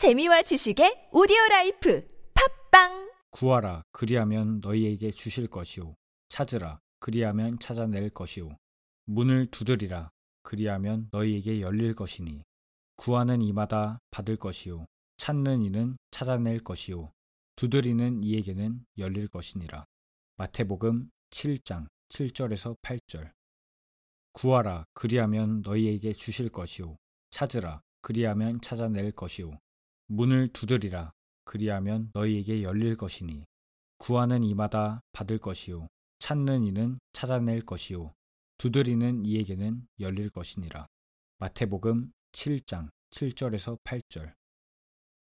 재미와 지식의 오디오 라이프. 팟빵! 구하라 그리하면 너희에게 주실 것이요 찾으라 그리하면 찾아낼 것이요 문을 두드리라 그리하면 너희에게 열릴 것이니. 구하는 이마다 받을 것이요 찾는 이는 찾아낼 것이요 두드리는 이에게는 열릴 것이니라. 마태복음 7장 7절에서 8절. 구하라 그리하면 너희에게 주실 것이요 찾으라 그리하면 찾아낼 것이요 문을 두드리라. 그리하면 너희에게 열릴 것이니 구하는 이마다 받을 것이요 찾는 이는 찾아낼 것이요 두드리는 이에게는 열릴 것이니라. 마태복음 7장 7절에서 8절.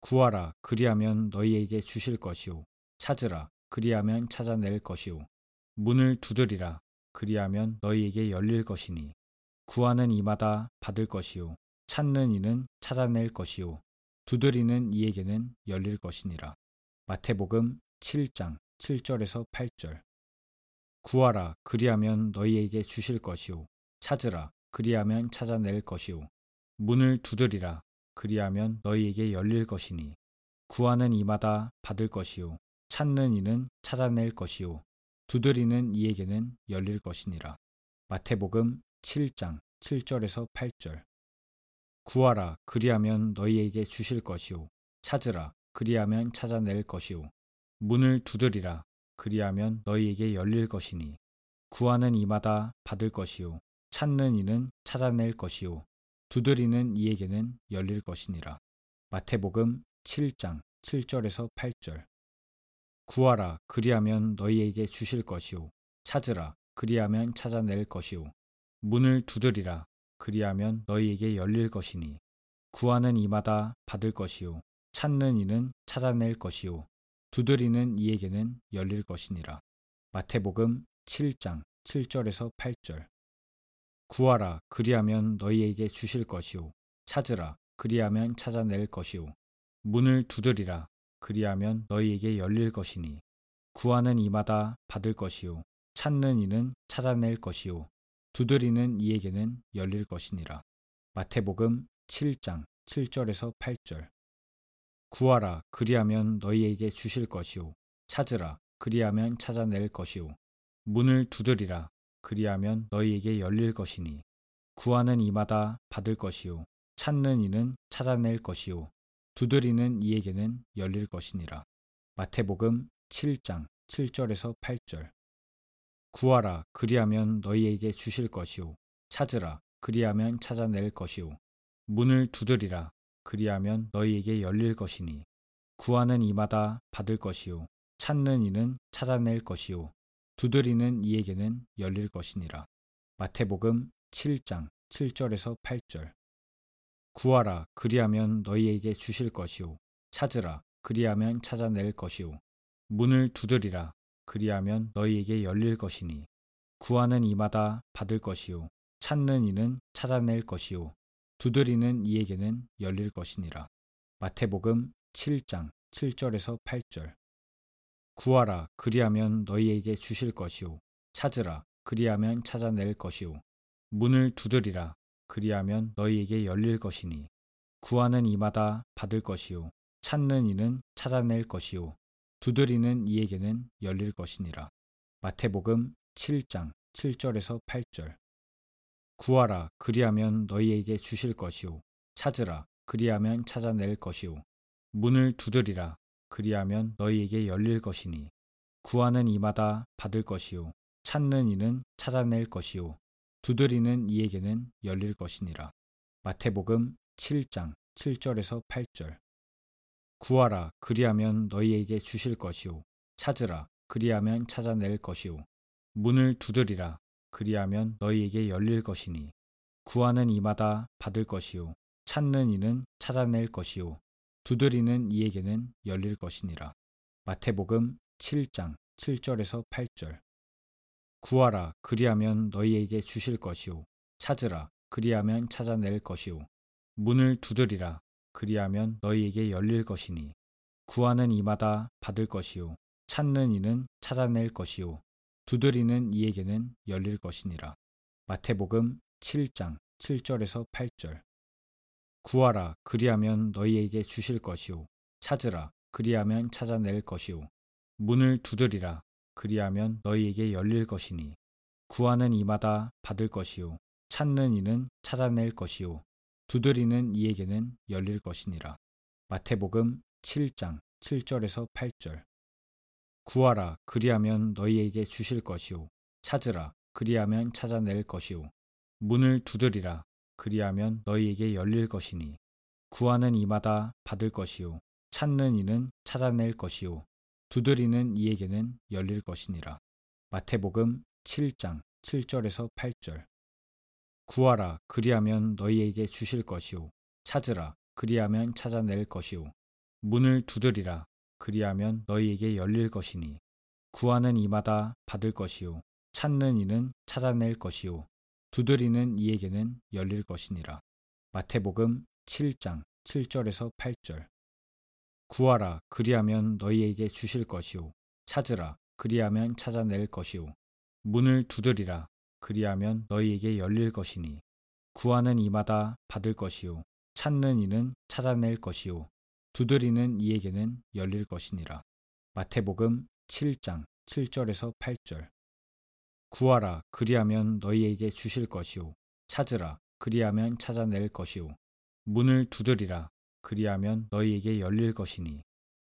구하라. 그리하면 너희에게 주실 것이요 찾으라. 그리하면 찾아낼 것이요 문을 두드리라. 그리하면 너희에게 열릴 것이니 구하는 이마다 받을 것이요 찾는 이는 찾아낼 것이요 두드리는 이에게는 열릴 것이니라. 마태복음 7장 7절에서 8절. 구하라 그리하면 너희에게 주실 것이요. 찾으라 그리하면 찾아낼 것이요. 문을 두드리라 그리하면 너희에게 열릴 것이니. 구하는 이마다 받을 것이요. 찾는 이는 찾아낼 것이요. 두드리는 이에게는 열릴 것이니라. 마태복음 7장 7절에서 8절 구하라 그리하면 너희에게 주실 것이요 찾으라 그리하면 찾아낼 것이요 문을 두드리라 그리하면 너희에게 열릴 것이니. 구하는 이마다 받을 것이요 찾는 이는 찾아낼 것이요 두드리는 이에게는 열릴 것이니라. 마태복음 7장 7절에서 8절. 구하라 그리하면 너희에게 주실 것이요 찾으라 그리하면 찾아낼 것이요 문을 두드리라 그리하면 너희에게 열릴 것이니 구하는 이마다 받을 것이요 찾는 이는 찾아낼 것이요 두드리는 이에게는 열릴 것이니라. 마태복음 7장 7절에서 8절. 구하라 그리하면 너희에게 주실 것이요 찾으라 그리하면 찾아낼 것이요 문을 두드리라 그리하면 너희에게 열릴 것이니 구하는 이마다 받을 것이요 찾는 이는 찾아낼 것이요 두드리는 이에게는 열릴 것이니라. 마태복음 7장 7절에서 8절. 구하라 그리하면 너희에게 주실 것이요. 찾으라 그리하면 찾아낼 것이요. 문을 두드리라 그리하면 너희에게 열릴 것이니. 구하는 이마다 받을 것이요. 찾는 이는 찾아낼 것이요. 두드리는 이에게는 열릴 것이니라. 마태복음 7장 7절에서 8절 구하라. 그리하면 너희에게 주실 것이요 찾으라. 그리하면 찾아낼 것이요 문을 두드리라. 그리하면 너희에게 열릴 것이니 구하는 이마다 받을 것이요 찾는 이는 찾아낼 것이요 두드리는 이에게는 열릴 것이니라. 마태복음 7장 7절에서 8절. 구하라. 그리하면 너희에게 주실 것이요 찾으라. 그리하면 찾아낼 것이요 문을 두드리라 그리하면 너희에게 열릴 것이니 구하는 이마다 받을 것이요 찾는 이는 찾아낼 것이요 두드리는 이에게는 열릴 것이니라. 마태복음 7장 7절에서 8절 구하라 그리하면 너희에게 주실 것이요 찾으라 그리하면 찾아낼 것이요 문을 두드리라 그리하면 너희에게 열릴 것이니 구하는 이마다 받을 것이요 찾는 이는 찾아낼 것이요 두드리는 이에게는 열릴 것이니라. 마태복음 7장 7절에서 8절. 구하라 그리하면 너희에게 주실 것이요. 찾으라 그리하면 찾아낼 것이요. 문을 두드리라 그리하면 너희에게 열릴 것이니. 구하는 이마다 받을 것이요. 찾는 이는 찾아낼 것이요. 두드리는 이에게는 열릴 것이니라. 마태복음 7장 7절에서 8절 구하라. 그리하면 너희에게 주실 것이요. 찾으라. 그리하면 찾아낼 것이요. 문을 두드리라. 그리하면 너희에게 열릴 것이니 구하는 이마다 받을 것이요. 찾는 이는 찾아낼 것이요. 두드리는 이에게는 열릴 것이니라. 마태복음 7장 7절에서 8절. 구하라. 그리하면 너희에게 주실 것이요. 찾으라. 그리하면 찾아낼 것이요. 문을 두드리라 그리하면 너희에게 열릴 것이니 구하는 이마다 받을 것이요 찾는 이는 찾아낼 것이요 두드리는 이에게는 열릴 것이니라. 마태복음 7장 7절에서 8절 구하라 그리하면 너희에게 주실 것이요 찾으라 그리하면 찾아낼 것이요 문을 두드리라 그리하면 너희에게 열릴 것이니 구하는 이마다 받을 것이요 찾는 이는 찾아낼 것이요 두드리는 이에게는 열릴 것이니라. 마태복음 7장 7절에서 8절. 구하라 그리하면 너희에게 주실 것이요. 찾으라 그리하면 찾아낼 것이요. 문을 두드리라 그리하면 너희에게 열릴 것이니. 구하는 이마다 받을 것이요. 찾는 이는 찾아낼 것이요. 두드리는 이에게는 열릴 것이니라. 마태복음 7장 7절에서 8절 구하라. 그리하면 너희에게 주실 것이요 찾으라. 그리하면 찾아낼 것이요 문을 두드리라. 그리하면 너희에게 열릴 것이니 구하는 이마다 받을 것이요 찾는 이는 찾아낼 것이요 두드리는 이에게는 열릴 것이니라. 마태복음 7장 7절에서 8절. 구하라. 그리하면 너희에게 주실 것이요 찾으라. 그리하면 찾아낼 것이요 문을 두드리라 그리하면 너희에게 열릴 것이니 구하는 이마다 받을 것이요 찾는 이는 찾아낼 것이요 두드리는 이에게는 열릴 것이니라. 마태복음 7장 7절에서 8절. 구하라 그리하면 너희에게 주실 것이요 찾으라 그리하면 찾아낼 것이요 문을 두드리라 그리하면 너희에게 열릴 것이니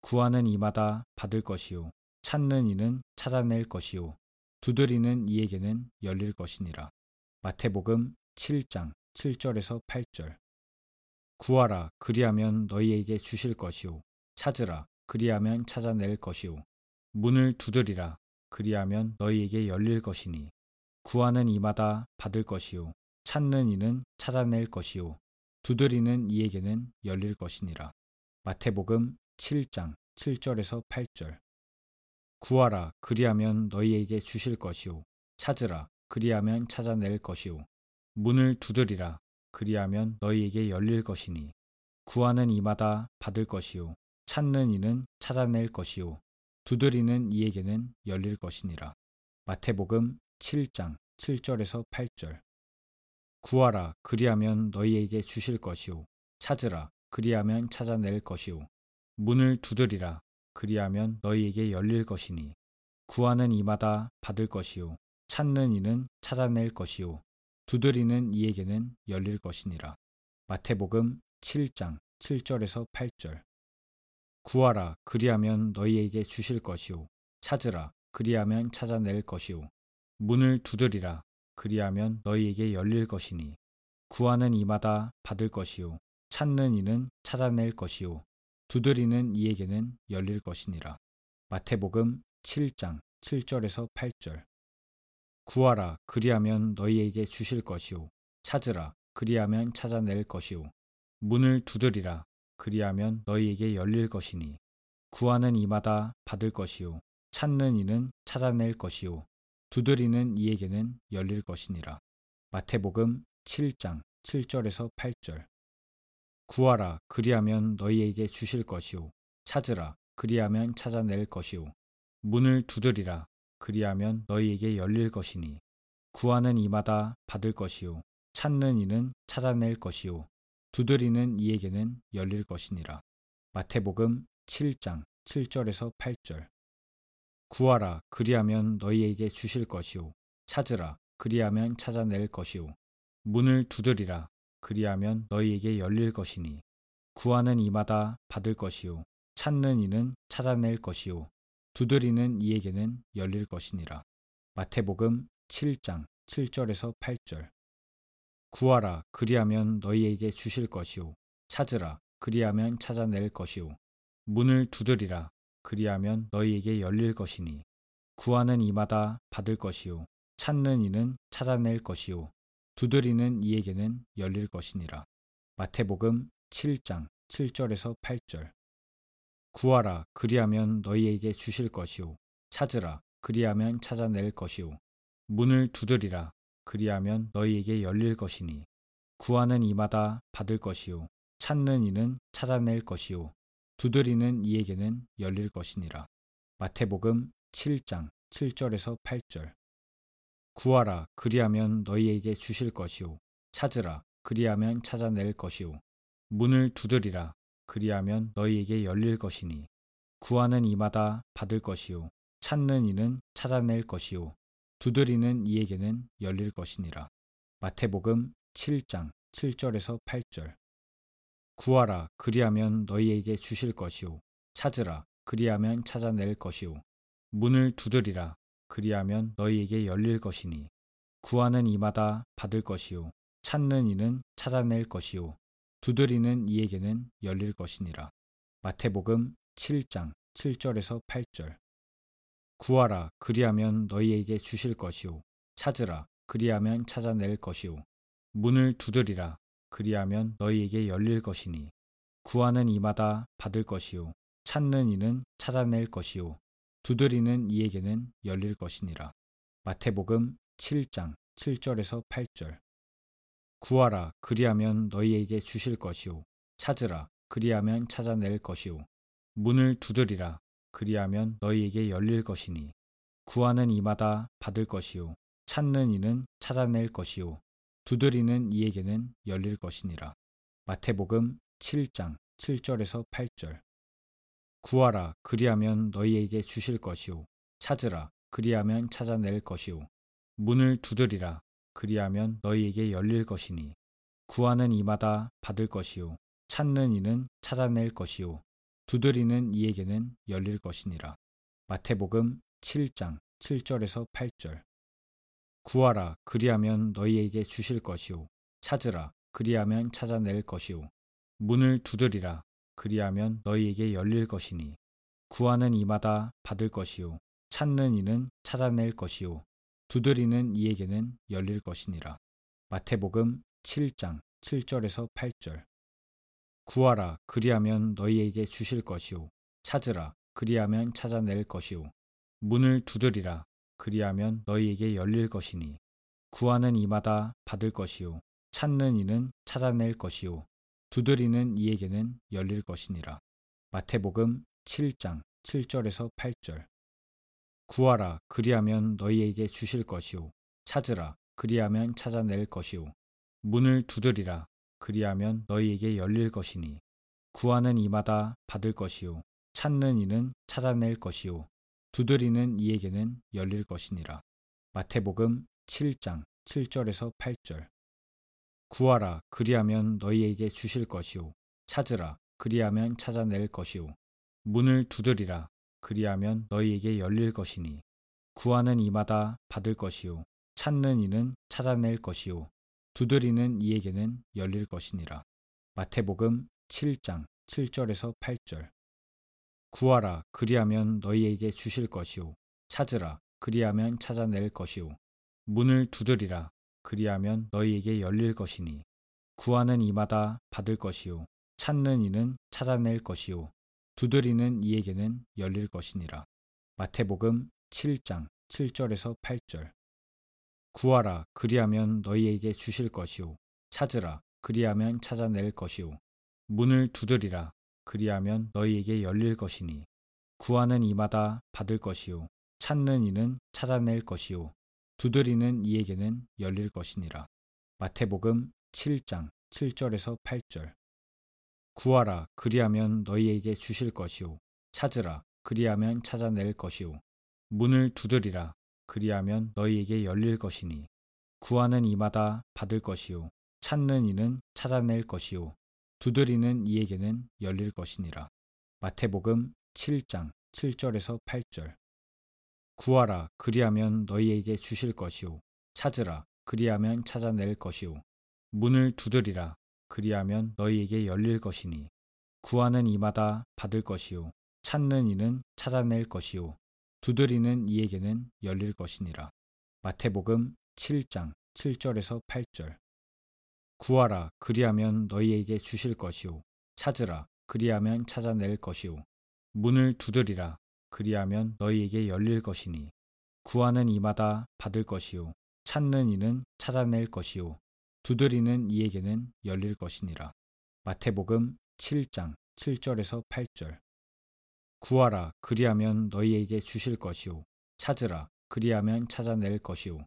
구하는 이마다 받을 것이요 찾는 이는 찾아낼 것이요 두드리는 이에게는 열릴 것이니라. 마태복음 7장 7절에서 8절. 구하라 그리하면 너희에게 주실 것이요. 찾으라 그리하면 찾아낼 것이요. 문을 두드리라 그리하면 너희에게 열릴 것이니. 구하는 이마다 받을 것이요. 찾는 이는 찾아낼 것이요. 두드리는 이에게는 열릴 것이니라. 마태복음 7장 7절에서 8절 구하라 그리하면 너희에게 주실 것이요 찾으라 그리하면 찾아낼 것이요 문을 두드리라 그리하면 너희에게 열릴 것이니. 구하는 이마다 받을 것이요 찾는 이는 찾아낼 것이요 두드리는 이에게는 열릴 것이니라. 마태복음 7장 7절에서 8절. 구하라 그리하면 너희에게 주실 것이요 찾으라 그리하면 찾아낼 것이요 문을 두드리라 그리하면 너희에게 열릴 것이니 구하는 이마다 받을 것이요 찾는 이는 찾아낼 것이요 두드리는 이에게는 열릴 것이니라. 마태복음 7장 7절에서 8절. 구하라 그리하면 너희에게 주실 것이요 찾으라 그리하면 찾아낼 것이요 문을 두드리라 그리하면 너희에게 열릴 것이니 구하는 이마다 받을 것이요 찾는 이는 찾아낼 것이요 두드리는 이에게는 열릴 것이니라. 마태복음 7장 7절에서 8절. 구하라 그리하면 너희에게 주실 것이요. 찾으라 그리하면 찾아낼 것이요. 문을 두드리라 그리하면 너희에게 열릴 것이니. 구하는 이마다 받을 것이요. 찾는 이는 찾아낼 것이요. 두드리는 이에게는 열릴 것이니라. 마태복음 7장 7절에서 8절 구하라. 그리하면 너희에게 주실 것이요 찾으라. 그리하면 찾아낼 것이요 문을 두드리라. 그리하면 너희에게 열릴 것이니 구하는 이마다 받을 것이요 찾는 이는 찾아낼 것이요 두드리는 이에게는 열릴 것이니라. 마태복음 7장 7절에서 8절. 구하라. 그리하면 너희에게 주실 것이요 찾으라. 그리하면 찾아낼 것이요 문을 두드리라 그리하면 너희에게 열릴 것이니 구하는 이마다 받을 것이요 찾는 이는 찾아낼 것이요 두드리는 이에게는 열릴 것이니라. 마태복음 7장 7절에서 8절. 구하라 그리하면 너희에게 주실 것이요 찾으라 그리하면 찾아낼 것이요 문을 두드리라 그리하면 너희에게 열릴 것이니 구하는 이마다 받을 것이요 찾는 이는 찾아낼 것이요 두드리는 이에게는 열릴 것이니라. 마태복음 7장 7절에서 8절. 구하라 그리하면 너희에게 주실 것이요. 찾으라 그리하면 찾아낼 것이요. 문을 두드리라 그리하면 너희에게 열릴 것이니. 구하는 이마다 받을 것이요. 찾는 이는 찾아낼 것이요. 두드리는 이에게는 열릴 것이니라. 마태복음 7장 7절에서 8절 구하라. 그리하면 너희에게 주실 것이요. 찾으라. 그리하면 찾아낼 것이요. 문을 두드리라. 그리하면 너희에게 열릴 것이니 구하는 이마다 받을 것이요. 찾는 이는 찾아낼 것이요. 두드리는 이에게는 열릴 것이니라. 마태복음 7장 7절에서 8절. 구하라. 그리하면 너희에게 주실 것이요. 찾으라. 그리하면 찾아낼 것이요. 문을 두드리라 그리하면 너희에게 열릴 것이니 구하는 이마다 받을 것이요 찾는 이는 찾아낼 것이요 두드리는 이에게는 열릴 것이니라. 마태복음 7장 7절에서 8절 구하라 그리하면 너희에게 주실 것이요 찾으라 그리하면 찾아낼 것이요 문을 두드리라 그리하면 너희에게 열릴 것이니 구하는 이마다 받을 것이요 찾는 이는 찾아낼 것이요 두드리는 이에게는 열릴 것이니라. 마태복음 7장 7절에서 8절. 구하라 그리하면 너희에게 주실 것이요. 찾으라 그리하면 찾아낼 것이요. 문을 두드리라 그리하면 너희에게 열릴 것이니. 구하는 이마다 받을 것이요. 찾는 이는 찾아낼 것이요. 두드리는 이에게는 열릴 것이니라. 마태복음 7장 7절에서 8절 구하라 그리하면 너희에게 주실 것이요 찾으라 그리하면 찾아낼 것이요 문을 두드리라 그리하면 너희에게 열릴 것이니. 구하는 이마다 받을 것이요 찾는 이는 찾아낼 것이요 두드리는 이에게는 열릴 것이니라. 마태복음 7장 7절에서 8절. 구하라 그리하면 너희에게 주실 것이요 찾으라 그리하면 찾아낼 것이요 문을 두드리라 그리하면 너희에게 열릴 것이니 구하는 이마다 받을 것이요 찾는 이는 찾아낼 것이요 두드리는 이에게는 열릴 것이니라. 마태복음 7장 7절에서 8절 구하라 그리하면 너희에게 주실 것이요 찾으라 그리하면 찾아낼 것이요 문을 두드리라 그리하면 너희에게 열릴 것이니 구하는 이마다 받을 것이요 찾는 이는 찾아낼 것이요 두드리는 이에게는 열릴 것이니라. 마태복음 7장 7절에서 8절. 구하라 그리하면 너희에게 주실 것이요. 찾으라 그리하면 찾아낼 것이요. 문을 두드리라 그리하면 너희에게 열릴 것이니. 구하는 이마다 받을 것이요. 찾는 이는 찾아낼 것이요. 두드리는 이에게는 열릴 것이니라. 마태복음 7장 7절에서 8절 구하라. 그리하면 너희에게 주실 것이요 찾으라. 그리하면 찾아낼 것이요 문을 두드리라. 그리하면 너희에게 열릴 것이니 구하는 이마다 받을 것이요 찾는 이는 찾아낼 것이요 두드리는 이에게는 열릴 것이니라. 마태복음 7장 7절에서 8절. 구하라. 그리하면 너희에게 주실 것이요 찾으라. 그리하면 찾아낼 것이요 문을 두드리라 그리하면 너희에게 열릴 것이니 구하는 이마다 받을 것이요 찾는 이는 찾아낼 것이요 두드리는 이에게는 열릴 것이니라. 마태복음 7장 7절에서 8절 구하라 그리하면 너희에게 주실 것이요 찾으라 그리하면 찾아낼 것이요 문을 두드리라 그리하면 너희에게 열릴 것이니 구하는 이마다 받을 것이요 찾는 이는 찾아낼 것이요 두드리는 이에게는 열릴 것이니라. 마태복음 7장 7절에서 8절. 구하라 그리하면 너희에게 주실 것이요. 찾으라 그리하면 찾아낼 것이요. 문을 두드리라 그리하면 너희에게 열릴 것이니. 구하는 이마다 받을 것이요. 찾는 이는 찾아낼 것이요. 두드리는 이에게는 열릴 것이니라. 마태복음 7장 7절에서 8절 구하라. 그리하면 너희에게 주실 것이요 찾으라. 그리하면 찾아낼 것이요 문을 두드리라. 그리하면 너희에게 열릴 것이니 구하는 이마다 받을 것이요 찾는 이는 찾아낼 것이요 두드리는 이에게는 열릴 것이니라. 마태복음 7장 7절에서 8절. 구하라. 그리하면 너희에게 주실 것이요 찾으라. 그리하면 찾아낼 것이요 문을 두드리라 그리하면 너희에게 열릴 것이니 구하는 이마다 받을 것이요 찾는 이는 찾아낼 것이요 두드리는 이에게는 열릴 것이니라. 마태복음 7장 7절에서 8절 구하라 그리하면 너희에게 주실 것이요 찾으라 그리하면 찾아낼 것이요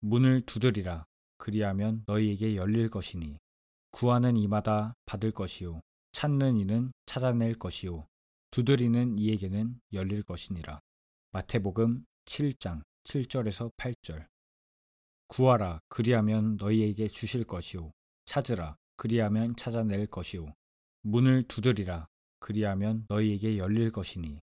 문을 두드리라 그리하면 너희에게 열릴 것이니 구하는 이마다 받을 것이요 찾는 이는 찾아낼 것이요 두드리는 이에게는 열릴 것이니라. 마태복음 7장 7절에서 8절. 구하라 그리하면 너희에게 주실 것이요. 찾으라 그리하면 찾아낼 것이요. 문을 두드리라 그리하면 너희에게 열릴 것이니.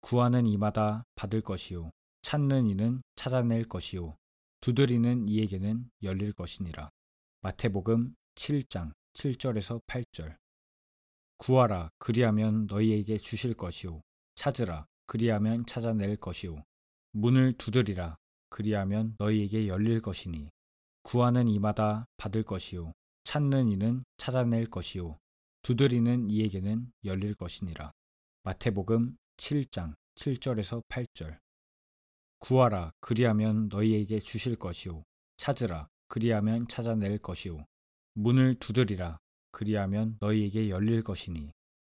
구하는 이마다 받을 것이요. 찾는 이는 찾아낼 것이요. 두드리는 이에게는 열릴 것이니라. 마태복음 7장 7절에서 8절 구하라. 그리하면 너희에게 주실 것이요 찾으라. 그리하면 찾아낼 것이요 문을 두드리라. 그리하면 너희에게 열릴 것이니 구하는 이마다 받을 것이요 찾는 이는 찾아낼 것이요 두드리는 이에게는 열릴 것이니라. 마태복음 7장 7절에서 8절. 구하라. 그리하면 너희에게 주실 것이요 찾으라. 그리하면 찾아낼 것이요 문을 두드리라 그리하면 너희에게 열릴 것이니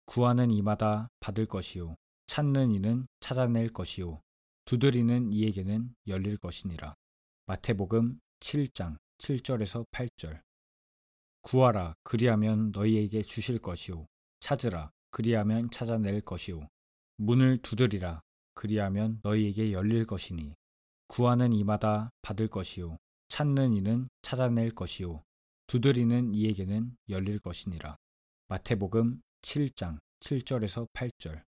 구하는 이마다 받을 것이요 찾는 이는 찾아낼 것이요 두드리는 이에게는 열릴 것이니라. 마태복음 7장 7절에서 8절 구하라 그리하면 너희에게 주실 것이요 찾으라 그리하면 찾아낼 것이요 문을 두드리라 그리하면 너희에게 열릴 것이니 구하는 이마다 받을 것이요 찾는 이는 찾아낼 것이요 두드리는 이에게는 열릴 것이니라. 마태복음 7장 7절에서 8절.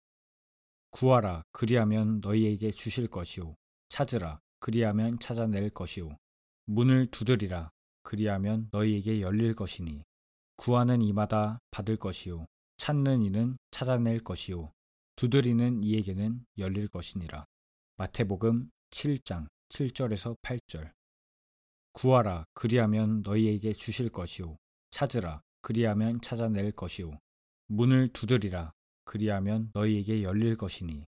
구하라 그리하면 너희에게 주실 것이요. 찾으라 그리하면 찾아낼 것이요. 문을 두드리라 그리하면 너희에게 열릴 것이니. 구하는 이마다 받을 것이요. 찾는 이는 찾아낼 것이요. 두드리는 이에게는 열릴 것이니라. 마태복음 7장 7절에서 8절 구하라 그리하면 너희에게 주실 것이요 찾으라 그리하면 찾아낼 것이요 문을 두드리라 그리하면 너희에게 열릴 것이니.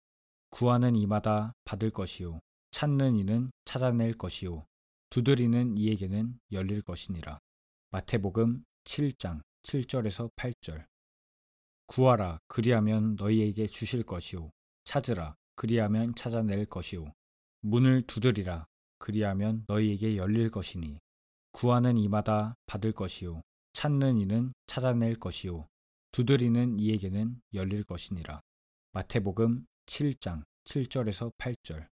구하는 이마다 받을 것이요 찾는 이는 찾아낼 것이요 두드리는 이에게는 열릴 것이니라. 마태복음 7장 7절에서 8절. 구하라 그리하면 너희에게 주실 것이요 찾으라 그리하면 찾아낼 것이요 문을 두드리라 그리하면 너희에게 열릴 것이니 구하는 이마다 받을 것이요 찾는 이는 찾아낼 것이요 두드리는 이에게는 열릴 것이니라. 마태복음 7장 7절에서 8절